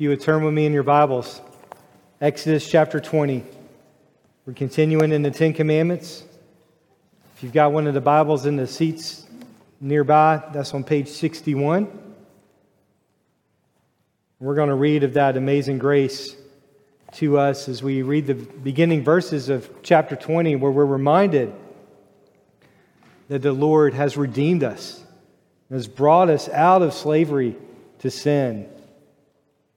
If you would turn with me in your Bibles, Exodus chapter 20. We're continuing in the Ten Commandments. If you've got one of the Bibles in the seats nearby, that's on page 61. We're going to read of that amazing grace to us as we read the beginning verses of chapter 20, where we're reminded that the Lord has redeemed us, has brought us out of slavery to sin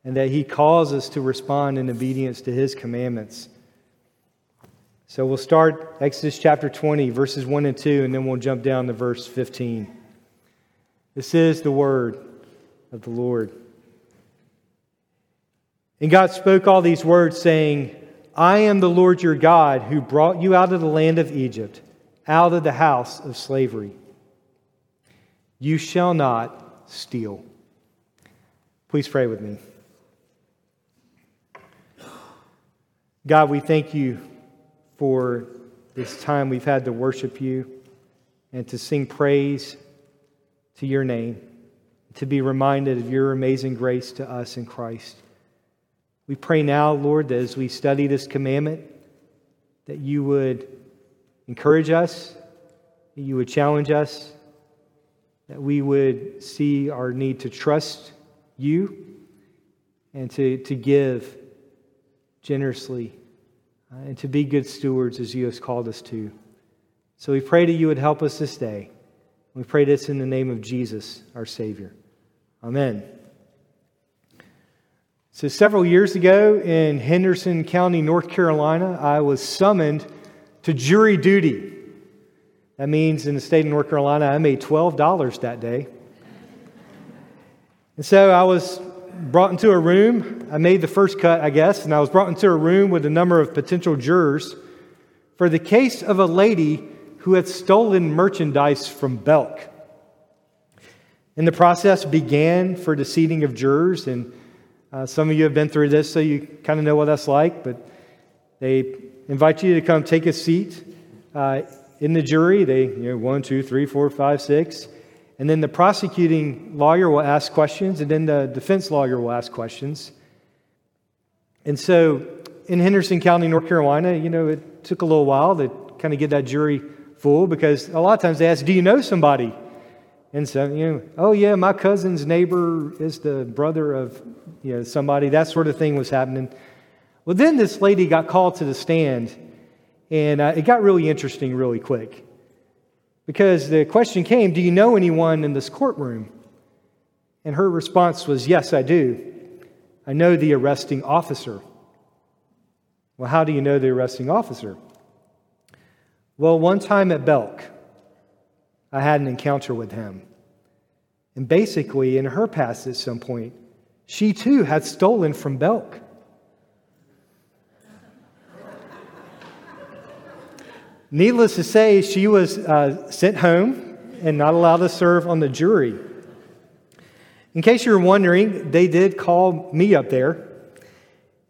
and that He calls us to respond in obedience to His commandments. So we'll start Exodus chapter 20, verses 1 and 2, and then we'll jump down to verse 15. This is the word of the Lord. And God spoke all these words, saying, I am the Lord your God who brought you out of the land of Egypt, out of the house of slavery. You shall not steal. Please pray with me. God, we thank you for this time we've had to worship you and to sing praise to your name, to be reminded of your amazing grace to us in Christ. We pray now, Lord, that as we study this commandment, that you would encourage us, that you would challenge us, that we would see our need to trust you and to, to give generously Uh, and to be good stewards as you have called us to. So we pray that you would help us this day. We pray this in the name of Jesus, our Savior. Amen. So, several years ago in Henderson County, North Carolina, I was summoned to jury duty. That means in the state of North Carolina, I made $12 that day. And so I was brought into a room. I made the first cut, I guess, and I was brought into a room with a number of potential jurors for the case of a lady who had stolen merchandise from Belk. And the process began for the seating of jurors, and uh, some of you have been through this, so you kind of know what that's like. But they invite you to come take a seat uh, in the jury. They, you know, one, two, three, four, five, six. And then the prosecuting lawyer will ask questions, and then the defense lawyer will ask questions. And so in Henderson County, North Carolina, you know, it took a little while to kind of get that jury full because a lot of times they ask, Do you know somebody? And so, you know, oh, yeah, my cousin's neighbor is the brother of, you know, somebody. That sort of thing was happening. Well, then this lady got called to the stand, and uh, it got really interesting really quick. Because the question came, Do you know anyone in this courtroom? And her response was, Yes, I do. I know the arresting officer. Well, how do you know the arresting officer? Well, one time at Belk, I had an encounter with him. And basically, in her past at some point, she too had stolen from Belk. Needless to say, she was uh, sent home and not allowed to serve on the jury. In case you were wondering, they did call me up there.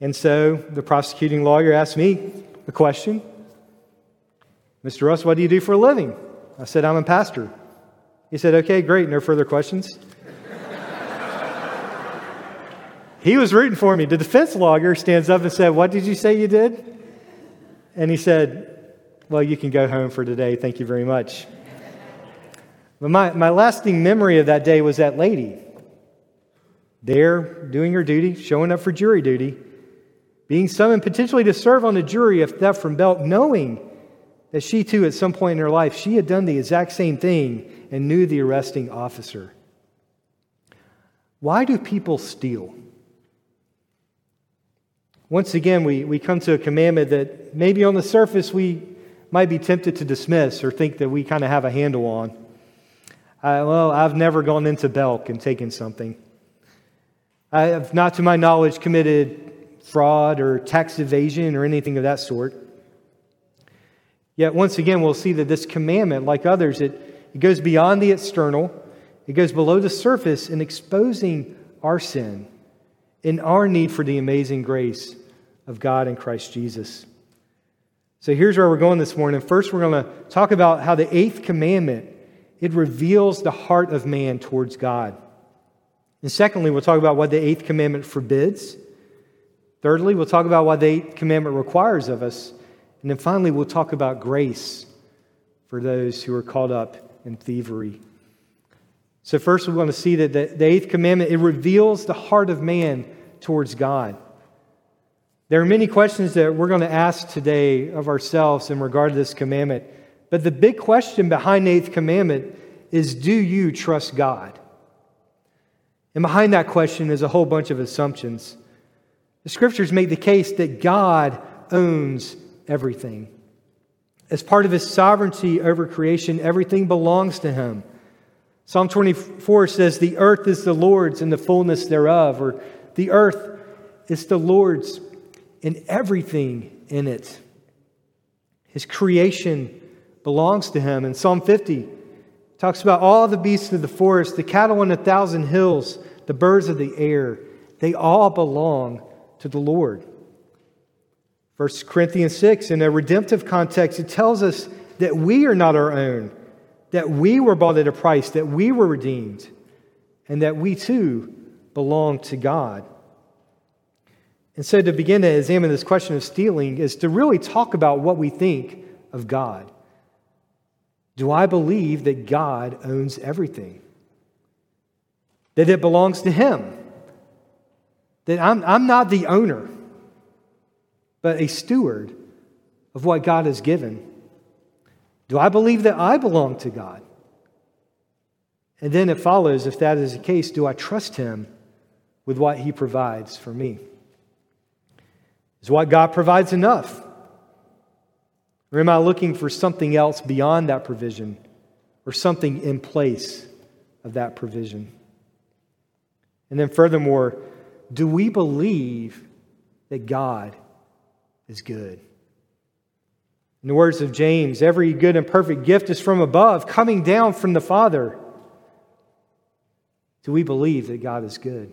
And so the prosecuting lawyer asked me a question Mr. Russ, what do you do for a living? I said, I'm a pastor. He said, Okay, great, no further questions. he was rooting for me. The defense lawyer stands up and said, What did you say you did? And he said, well, you can go home for today. Thank you very much. But my, my lasting memory of that day was that lady there doing her duty, showing up for jury duty, being summoned potentially to serve on the jury of theft from Belk, knowing that she too, at some point in her life, she had done the exact same thing and knew the arresting officer. Why do people steal? Once again, we, we come to a commandment that maybe on the surface we might be tempted to dismiss or think that we kind of have a handle on. Well, I've never gone into Belk and taken something. I have not, to my knowledge, committed fraud or tax evasion or anything of that sort. Yet, once again, we'll see that this commandment, like others, it, it goes beyond the external, it goes below the surface in exposing our sin and our need for the amazing grace of God in Christ Jesus. So here's where we're going this morning. First, we're going to talk about how the eighth commandment it reveals the heart of man towards God. And secondly, we'll talk about what the eighth commandment forbids. Thirdly, we'll talk about what the eighth commandment requires of us. And then finally, we'll talk about grace for those who are caught up in thievery. So, first, we want to see that the, eighth commandment it reveals the heart of man towards God. There are many questions that we're going to ask today of ourselves in regard to this commandment. But the big question behind the eighth commandment is do you trust God? And behind that question is a whole bunch of assumptions. The scriptures make the case that God owns everything. As part of his sovereignty over creation, everything belongs to him. Psalm 24 says, The earth is the Lord's and the fullness thereof, or the earth is the Lord's and everything in it. His creation belongs to him. And Psalm 50 talks about all the beasts of the forest, the cattle on a thousand hills, the birds of the air. They all belong to the Lord. 1 Corinthians 6, in a redemptive context, it tells us that we are not our own, that we were bought at a price, that we were redeemed, and that we too belong to God. And so, to begin to examine this question of stealing is to really talk about what we think of God. Do I believe that God owns everything? That it belongs to Him? That I'm, I'm not the owner, but a steward of what God has given. Do I believe that I belong to God? And then it follows if that is the case, do I trust Him with what He provides for me? Is what God provides enough? Or am I looking for something else beyond that provision or something in place of that provision? And then, furthermore, do we believe that God is good? In the words of James, every good and perfect gift is from above, coming down from the Father. Do we believe that God is good?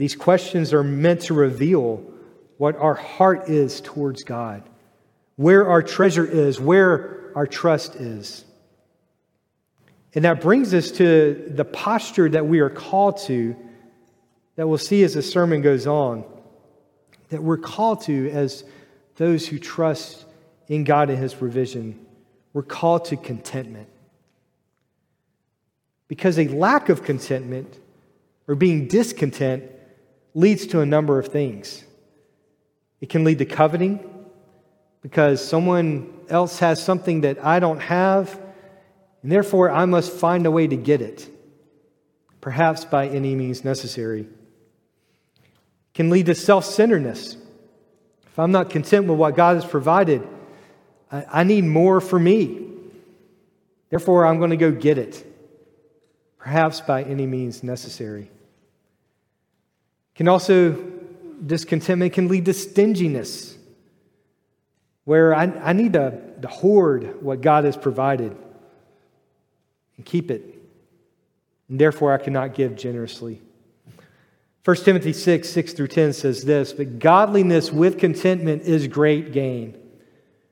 These questions are meant to reveal what our heart is towards God, where our treasure is, where our trust is. And that brings us to the posture that we are called to that we'll see as the sermon goes on, that we're called to as those who trust in God and His provision. We're called to contentment. Because a lack of contentment or being discontent leads to a number of things. It can lead to coveting because someone else has something that I don't have, and therefore I must find a way to get it, perhaps by any means necessary can lead to self centeredness. If I'm not content with what God has provided, I, I need more for me. Therefore, I'm going to go get it, perhaps by any means necessary. Can also, discontentment can lead to stinginess, where I, I need to, to hoard what God has provided and keep it. And therefore, I cannot give generously. 1 Timothy 6, 6 through 10 says this But godliness with contentment is great gain.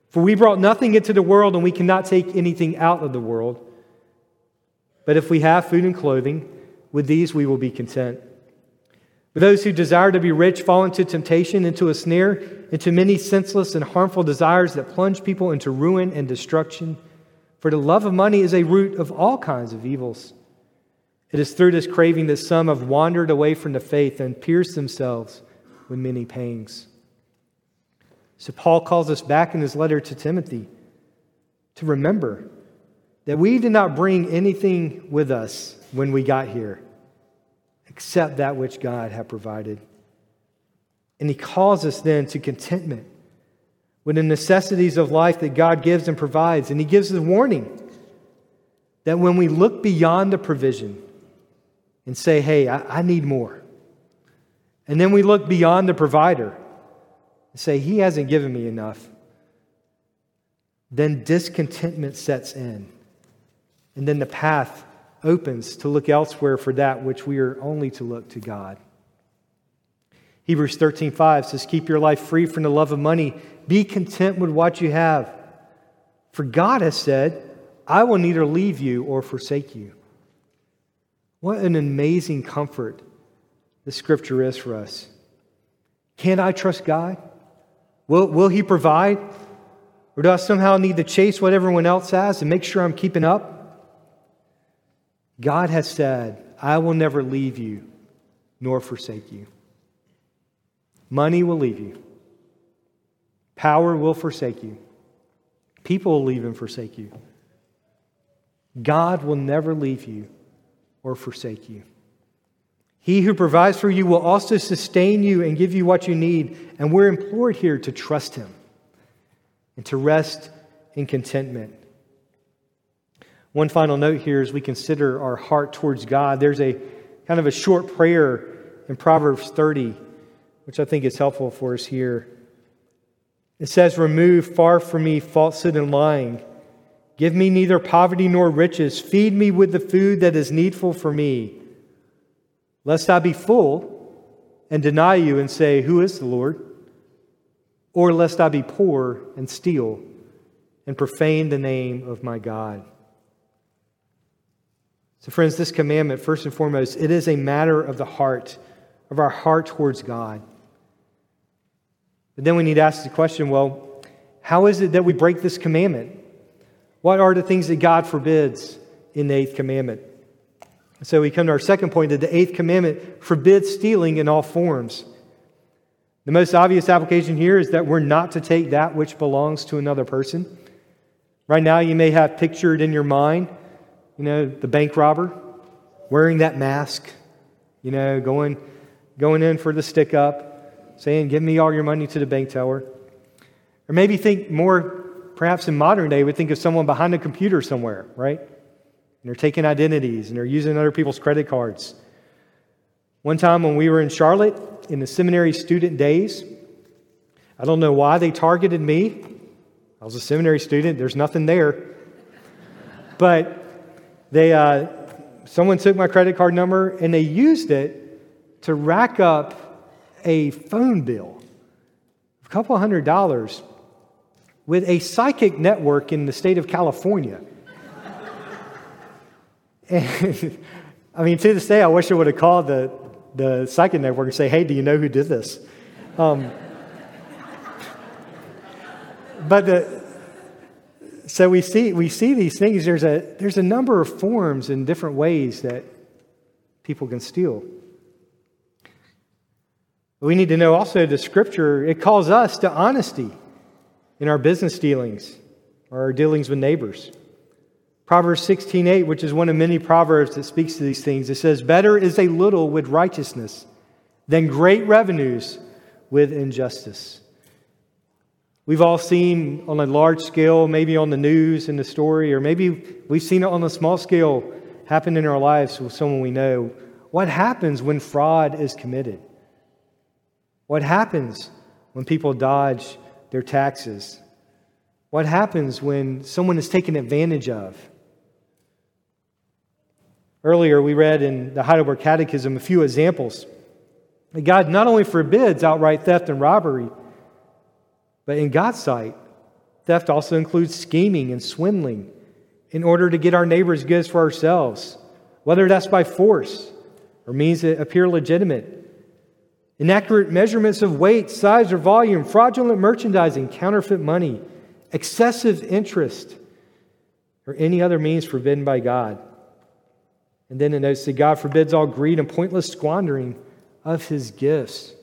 For we brought nothing into the world, and we cannot take anything out of the world. But if we have food and clothing, with these we will be content. But those who desire to be rich fall into temptation, into a snare, into many senseless and harmful desires that plunge people into ruin and destruction. For the love of money is a root of all kinds of evils. It is through this craving that some have wandered away from the faith and pierced themselves with many pangs. So, Paul calls us back in his letter to Timothy to remember that we did not bring anything with us when we got here except that which God had provided. And he calls us then to contentment with the necessities of life that God gives and provides. And he gives a warning that when we look beyond the provision, and say, hey, I, I need more. And then we look beyond the provider and say, he hasn't given me enough. Then discontentment sets in. And then the path opens to look elsewhere for that which we are only to look to God. Hebrews 13:5 says keep your life free from the love of money be content with what you have for God has said I will neither leave you or forsake you What an amazing comfort the scripture is for us. Can I trust God? Will, will He provide? Or do I somehow need to chase what everyone else has and make sure I'm keeping up? God has said, I will never leave you nor forsake you. Money will leave you, power will forsake you, people will leave and forsake you. God will never leave you or forsake you. He who provides for you will also sustain you and give you what you need. And we're implored here to trust him and to rest in contentment. One final note here as we consider our heart towards God. There's a kind of a short prayer in Proverbs 30, which I think is helpful for us here. It says, Remove far from me falsehood and lying. Give me neither poverty nor riches. Feed me with the food that is needful for me, lest I be full and deny you and say, Who is the Lord? Or lest I be poor and steal and profane the name of my God. So, friends, this commandment, first and foremost, it is a matter of the heart, of our heart towards God. But then we need to ask the question well, how is it that we break this commandment? What are the things that God forbids in the eighth commandment? So we come to our second point that the eighth commandment forbids stealing in all forms. The most obvious application here is that we're not to take that which belongs to another person. Right now, you may have pictured in your mind, you know, the bank robber wearing that mask, you know, going, going in for the stick up, saying, Give me all your money to the bank teller. Or maybe think more, perhaps in modern day, we think of someone behind a computer somewhere, right? And they're taking identities and they're using other people's credit cards. One time when we were in Charlotte in the seminary student days, I don't know why they targeted me. I was a seminary student, there's nothing there. But they, uh, someone took my credit card number and they used it to rack up a phone bill, a couple hundred dollars, with a psychic network in the state of California. and, I mean, to this day, I wish I would have called the, the psychic network and say, hey, do you know who did this? Um, but the, so we see, we see these things. There's a, there's a number of forms and different ways that people can steal. We need to know also the scripture, it calls us to honesty in our business dealings or our dealings with neighbors. Proverbs 16:8, which is one of many proverbs that speaks to these things, it says, "Better is a little with righteousness than great revenues with injustice." We've all seen on a large scale, maybe on the news in the story, or maybe we've seen it on a small scale happen in our lives with someone we know. What happens when fraud is committed? What happens when people dodge their taxes? What happens when someone is taken advantage of? Earlier, we read in the Heidelberg Catechism a few examples. God not only forbids outright theft and robbery, but in God's sight, theft also includes scheming and swindling in order to get our neighbor's goods for ourselves, whether that's by force or means that appear legitimate. Inaccurate measurements of weight, size, or volume, fraudulent merchandising, counterfeit money, excessive interest, or any other means forbidden by God. And then it notes that God forbids all greed and pointless squandering of his gifts.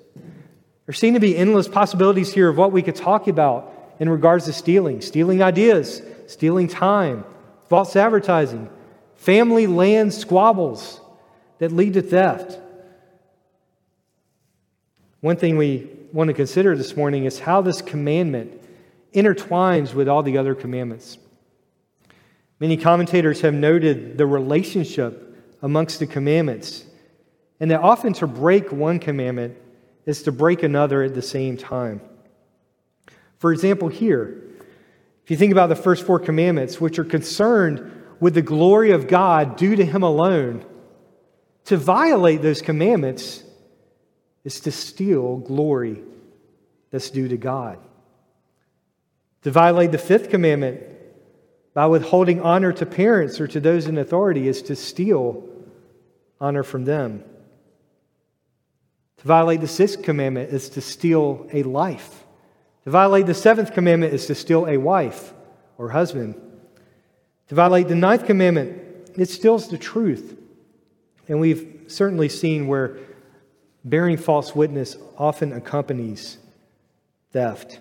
There seem to be endless possibilities here of what we could talk about in regards to stealing stealing ideas, stealing time, false advertising, family land squabbles that lead to theft. One thing we want to consider this morning is how this commandment intertwines with all the other commandments. Many commentators have noted the relationship amongst the commandments, and that often to break one commandment is to break another at the same time. For example, here, if you think about the first four commandments, which are concerned with the glory of God due to Him alone, to violate those commandments is to steal glory that's due to God. To violate the fifth commandment by withholding honor to parents or to those in authority is to steal honor from them. To violate the sixth commandment is to steal a life. To violate the seventh commandment is to steal a wife or husband. To violate the ninth commandment, it steals the truth. And we've certainly seen where bearing false witness often accompanies theft.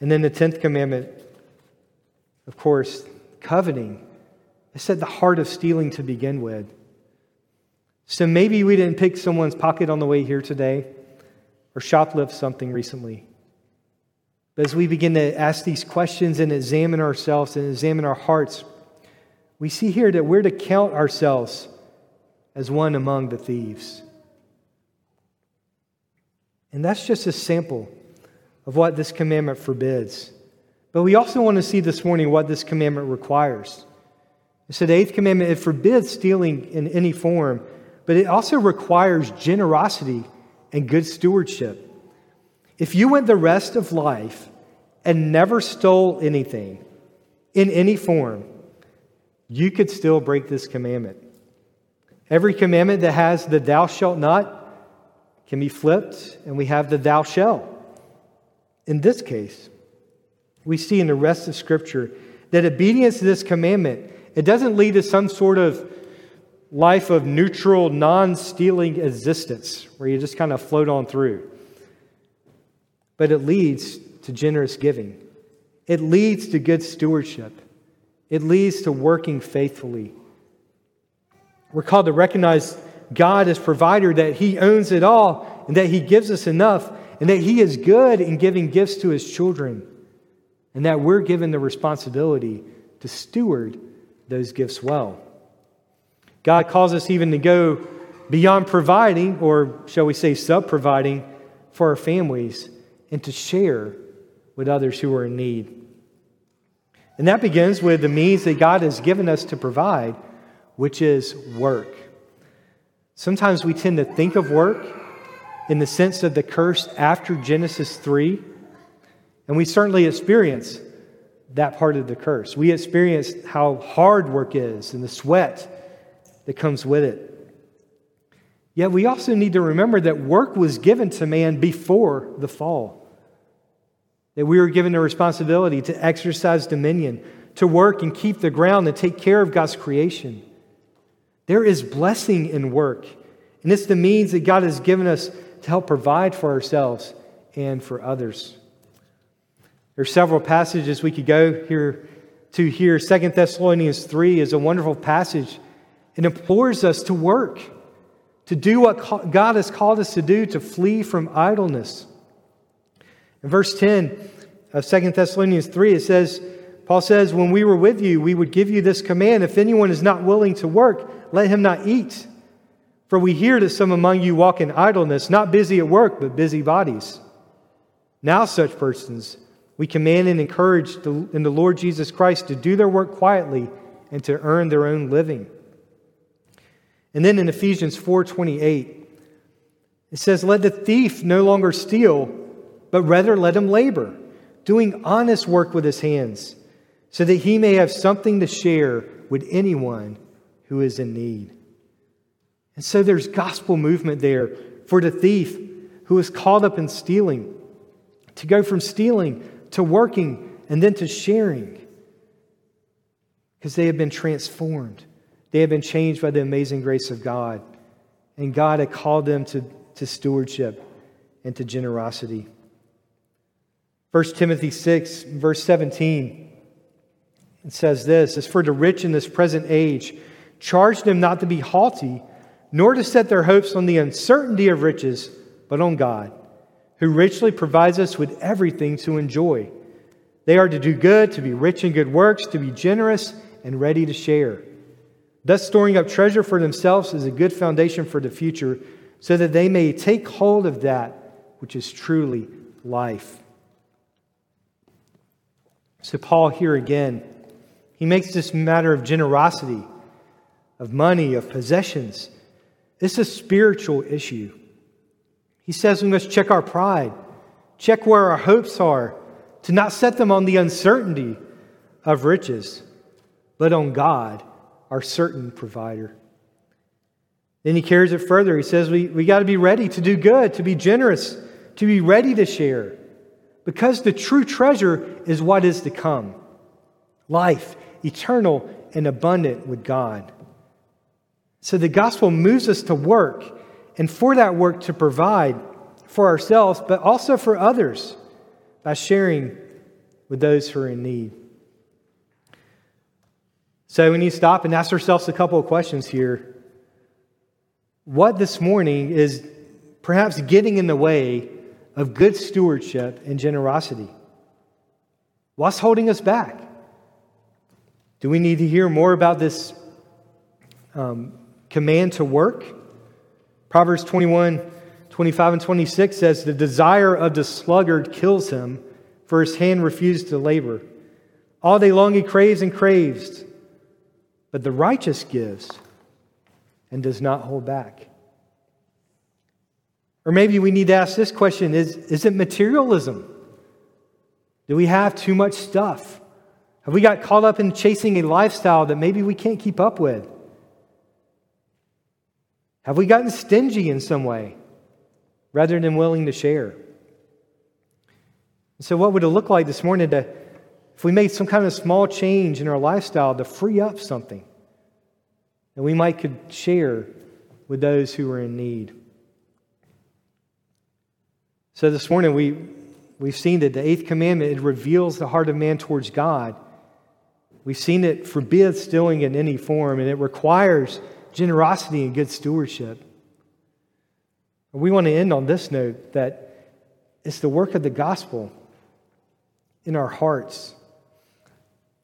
And then the tenth commandment, of course, coveting. It's at the heart of stealing to begin with. So maybe we didn't pick someone's pocket on the way here today or shoplift something recently. But as we begin to ask these questions and examine ourselves and examine our hearts, we see here that we're to count ourselves as one among the thieves. And that's just a sample of what this commandment forbids. But we also want to see this morning what this commandment requires. So, the eighth commandment, it forbids stealing in any form but it also requires generosity and good stewardship. If you went the rest of life and never stole anything in any form, you could still break this commandment. Every commandment that has the thou shalt not can be flipped, and we have the thou shalt. In this case, we see in the rest of Scripture that obedience to this commandment, it doesn't lead to some sort of life of neutral, non stealing existence where you just kind of float on through. But it leads to generous giving, it leads to good stewardship, it leads to working faithfully. We're called to recognize God as provider, that He owns it all, and that He gives us enough, and that He is good in giving gifts to His children, and that we're given the responsibility to steward those gifts well. God calls us even to go beyond providing, or shall we say, sub providing for our families, and to share with others who are in need. And that begins with the means that God has given us to provide, which is work. Sometimes we tend to think of work in the sense of the curse after Genesis 3, and we certainly experience that part of the curse. We experience how hard work is and the sweat that comes with it. Yet we also need to remember that work was given to man before the fall. That we were given the responsibility to exercise dominion, to work and keep the ground and take care of God's creation. There is blessing in work, and it's the means that God has given us to help provide for ourselves and for others. There are several passages we could go here to here. Second Thessalonians 3 is a wonderful passage it implores us to work, to do what God has called us to do, to flee from idleness. In verse 10 of 2 Thessalonians 3, it says, Paul says, When we were with you, we would give you this command if anyone is not willing to work, let him not eat. For we hear that some among you walk in idleness, not busy at work, but busy bodies. Now, such persons we command and encourage in the Lord Jesus Christ to do their work quietly and to earn their own living. And then in Ephesians 4:28, it says, "Let the thief no longer steal, but rather let him labor, doing honest work with his hands, so that he may have something to share with anyone who is in need." And so there's gospel movement there for the thief who is caught up in stealing, to go from stealing to working and then to sharing, because they have been transformed. They had been changed by the amazing grace of God. And God had called them to, to stewardship and to generosity. 1 Timothy 6, verse 17, it says this As for the rich in this present age, charge them not to be haughty, nor to set their hopes on the uncertainty of riches, but on God, who richly provides us with everything to enjoy. They are to do good, to be rich in good works, to be generous, and ready to share Thus, storing up treasure for themselves is a good foundation for the future, so that they may take hold of that which is truly life. So, Paul here again, he makes this matter of generosity, of money, of possessions. Is a spiritual issue. He says we must check our pride, check where our hopes are, to not set them on the uncertainty of riches, but on God our certain provider. Then he carries it further. He says we, we got to be ready to do good, to be generous, to be ready to share. Because the true treasure is what is to come life, eternal and abundant with God. So the gospel moves us to work, and for that work to provide for ourselves, but also for others by sharing with those who are in need. So we need to stop and ask ourselves a couple of questions here. What this morning is perhaps getting in the way of good stewardship and generosity? What's holding us back? Do we need to hear more about this um, command to work? Proverbs 21 25 and 26 says, The desire of the sluggard kills him, for his hand refused to labor. All day long he craves and craves, but the righteous gives and does not hold back. Or maybe we need to ask this question is, is it materialism? Do we have too much stuff? Have we got caught up in chasing a lifestyle that maybe we can't keep up with? Have we gotten stingy in some way? rather than willing to share. So, what would it look like this morning to, if we made some kind of small change in our lifestyle to free up something that we might could share with those who are in need? So, this morning we, we've seen that the eighth commandment it reveals the heart of man towards God. We've seen it forbids stealing in any form, and it requires generosity and good stewardship. We want to end on this note that it's the work of the gospel in our hearts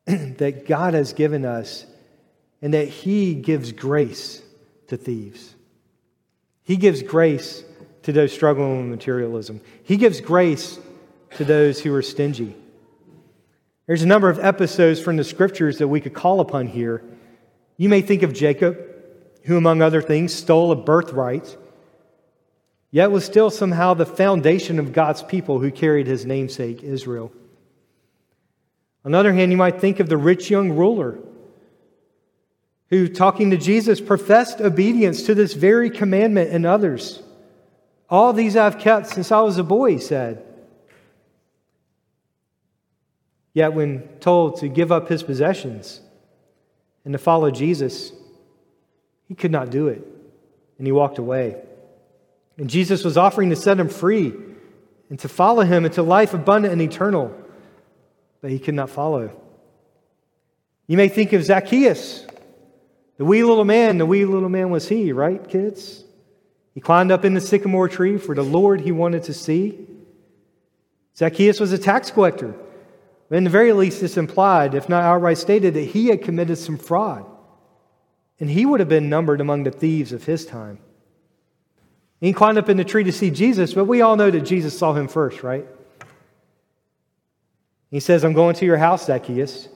that God has given us and that He gives grace to thieves. He gives grace to those struggling with materialism. He gives grace to those who are stingy. There's a number of episodes from the scriptures that we could call upon here. You may think of Jacob, who, among other things, stole a birthright yet was still somehow the foundation of God's people who carried his namesake, Israel. On the other hand, you might think of the rich young ruler who, talking to Jesus, professed obedience to this very commandment and others. All these I've kept since I was a boy, he said. Yet, when told to give up his possessions and to follow Jesus, he could not do it, and he walked away. And Jesus was offering to set him free and to follow him into life abundant and eternal, but he could not follow. You may think of Zacchaeus, the wee little man. The wee little man was he, right, kids? He climbed up in the sycamore tree for the Lord he wanted to see. Zacchaeus was a tax collector. In the very least, it's implied, if not outright stated, that he had committed some fraud. And he would have been numbered among the thieves of his time. He climbed up in the tree to see Jesus, but we all know that Jesus saw him first, right? He says, I'm going to your house, Zacchaeus.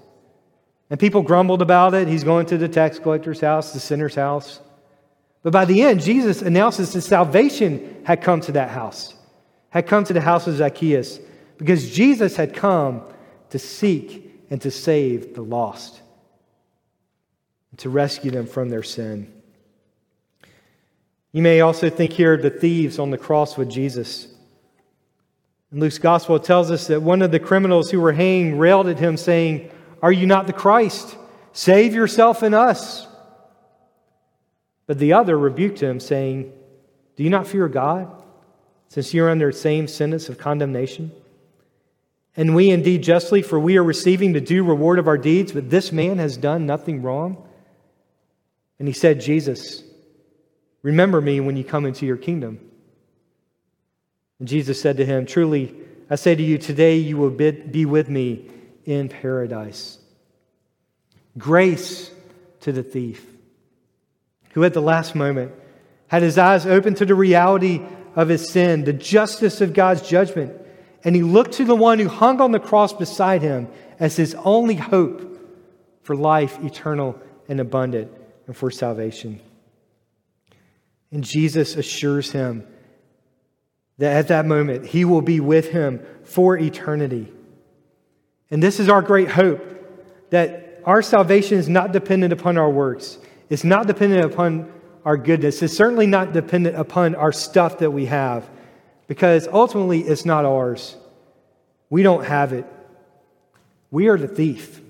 And people grumbled about it. He's going to the tax collector's house, the sinner's house. But by the end, Jesus announces that salvation had come to that house, had come to the house of Zacchaeus, because Jesus had come to seek and to save the lost, to rescue them from their sin. You may also think here of the thieves on the cross with Jesus. In Luke's gospel, tells us that one of the criminals who were hanged railed at him, saying, Are you not the Christ? Save yourself and us. But the other rebuked him, saying, Do you not fear God, since you are under the same sentence of condemnation? And we indeed justly, for we are receiving the due reward of our deeds, but this man has done nothing wrong. And he said, Jesus, Remember me when you come into your kingdom. Jesus said to him, Truly, I say to you, today you will be with me in paradise. Grace to the thief who, at the last moment, had his eyes open to the reality of his sin, the justice of God's judgment, and he looked to the one who hung on the cross beside him as his only hope for life eternal and abundant and for salvation. And Jesus assures him that at that moment he will be with him for eternity. And this is our great hope that our salvation is not dependent upon our works, it's not dependent upon our goodness. It's certainly not dependent upon our stuff that we have, because ultimately it's not ours. We don't have it. We are the thief.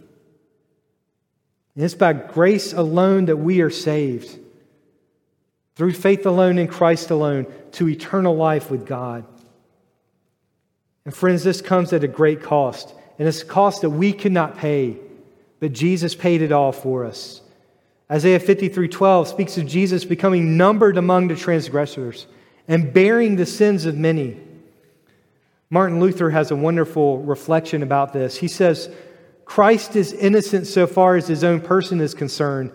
And it's by grace alone that we are saved, through faith alone in Christ alone, to eternal life with God. And friends, this comes at a great cost, and it's a cost that we could not pay, but Jesus paid it all for us. Isaiah 53 12 speaks of Jesus becoming numbered among the transgressors and bearing the sins of many. Martin Luther has a wonderful reflection about this. He says, Christ is innocent so far as his own person is concerned.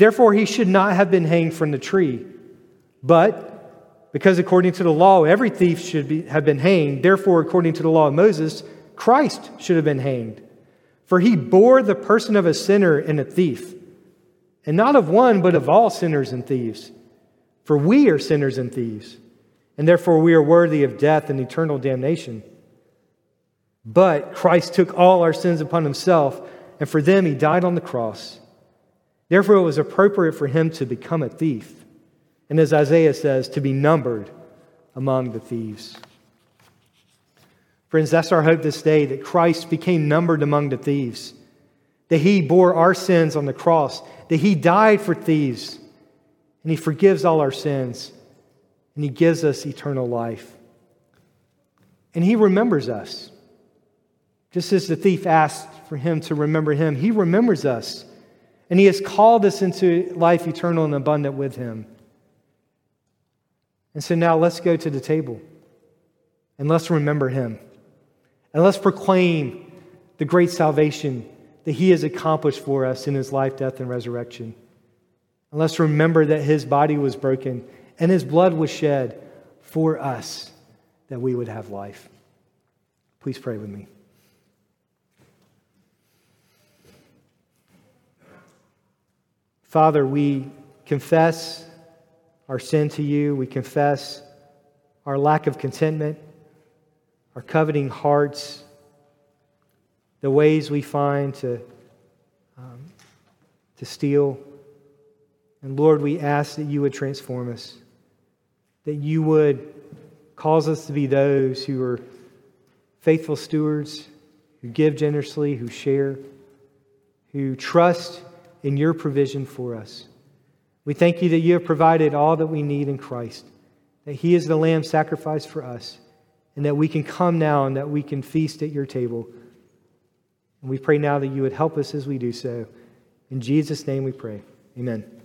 Therefore, he should not have been hanged from the tree. But because according to the law, every thief should be, have been hanged, therefore, according to the law of Moses, Christ should have been hanged. For he bore the person of a sinner and a thief, and not of one, but of all sinners and thieves. For we are sinners and thieves, and therefore we are worthy of death and eternal damnation. But Christ took all our sins upon himself, and for them he died on the cross. Therefore, it was appropriate for him to become a thief, and as Isaiah says, to be numbered among the thieves. Friends, that's our hope this day that Christ became numbered among the thieves, that he bore our sins on the cross, that he died for thieves, and he forgives all our sins, and he gives us eternal life. And he remembers us. Just as the thief asked for him to remember him, he remembers us. And he has called us into life eternal and abundant with him. And so now let's go to the table and let's remember him. And let's proclaim the great salvation that he has accomplished for us in his life, death, and resurrection. And let's remember that his body was broken and his blood was shed for us that we would have life. Please pray with me. Father, we confess our sin to you. We confess our lack of contentment, our coveting hearts, the ways we find to, um, to steal. And Lord, we ask that you would transform us, that you would cause us to be those who are faithful stewards, who give generously, who share, who trust in your provision for us. We thank you that you have provided all that we need in Christ, that He is the Lamb sacrificed for us, and that we can come now and that we can feast at your table. And we pray now that you would help us as we do so. In Jesus' name we pray. Amen.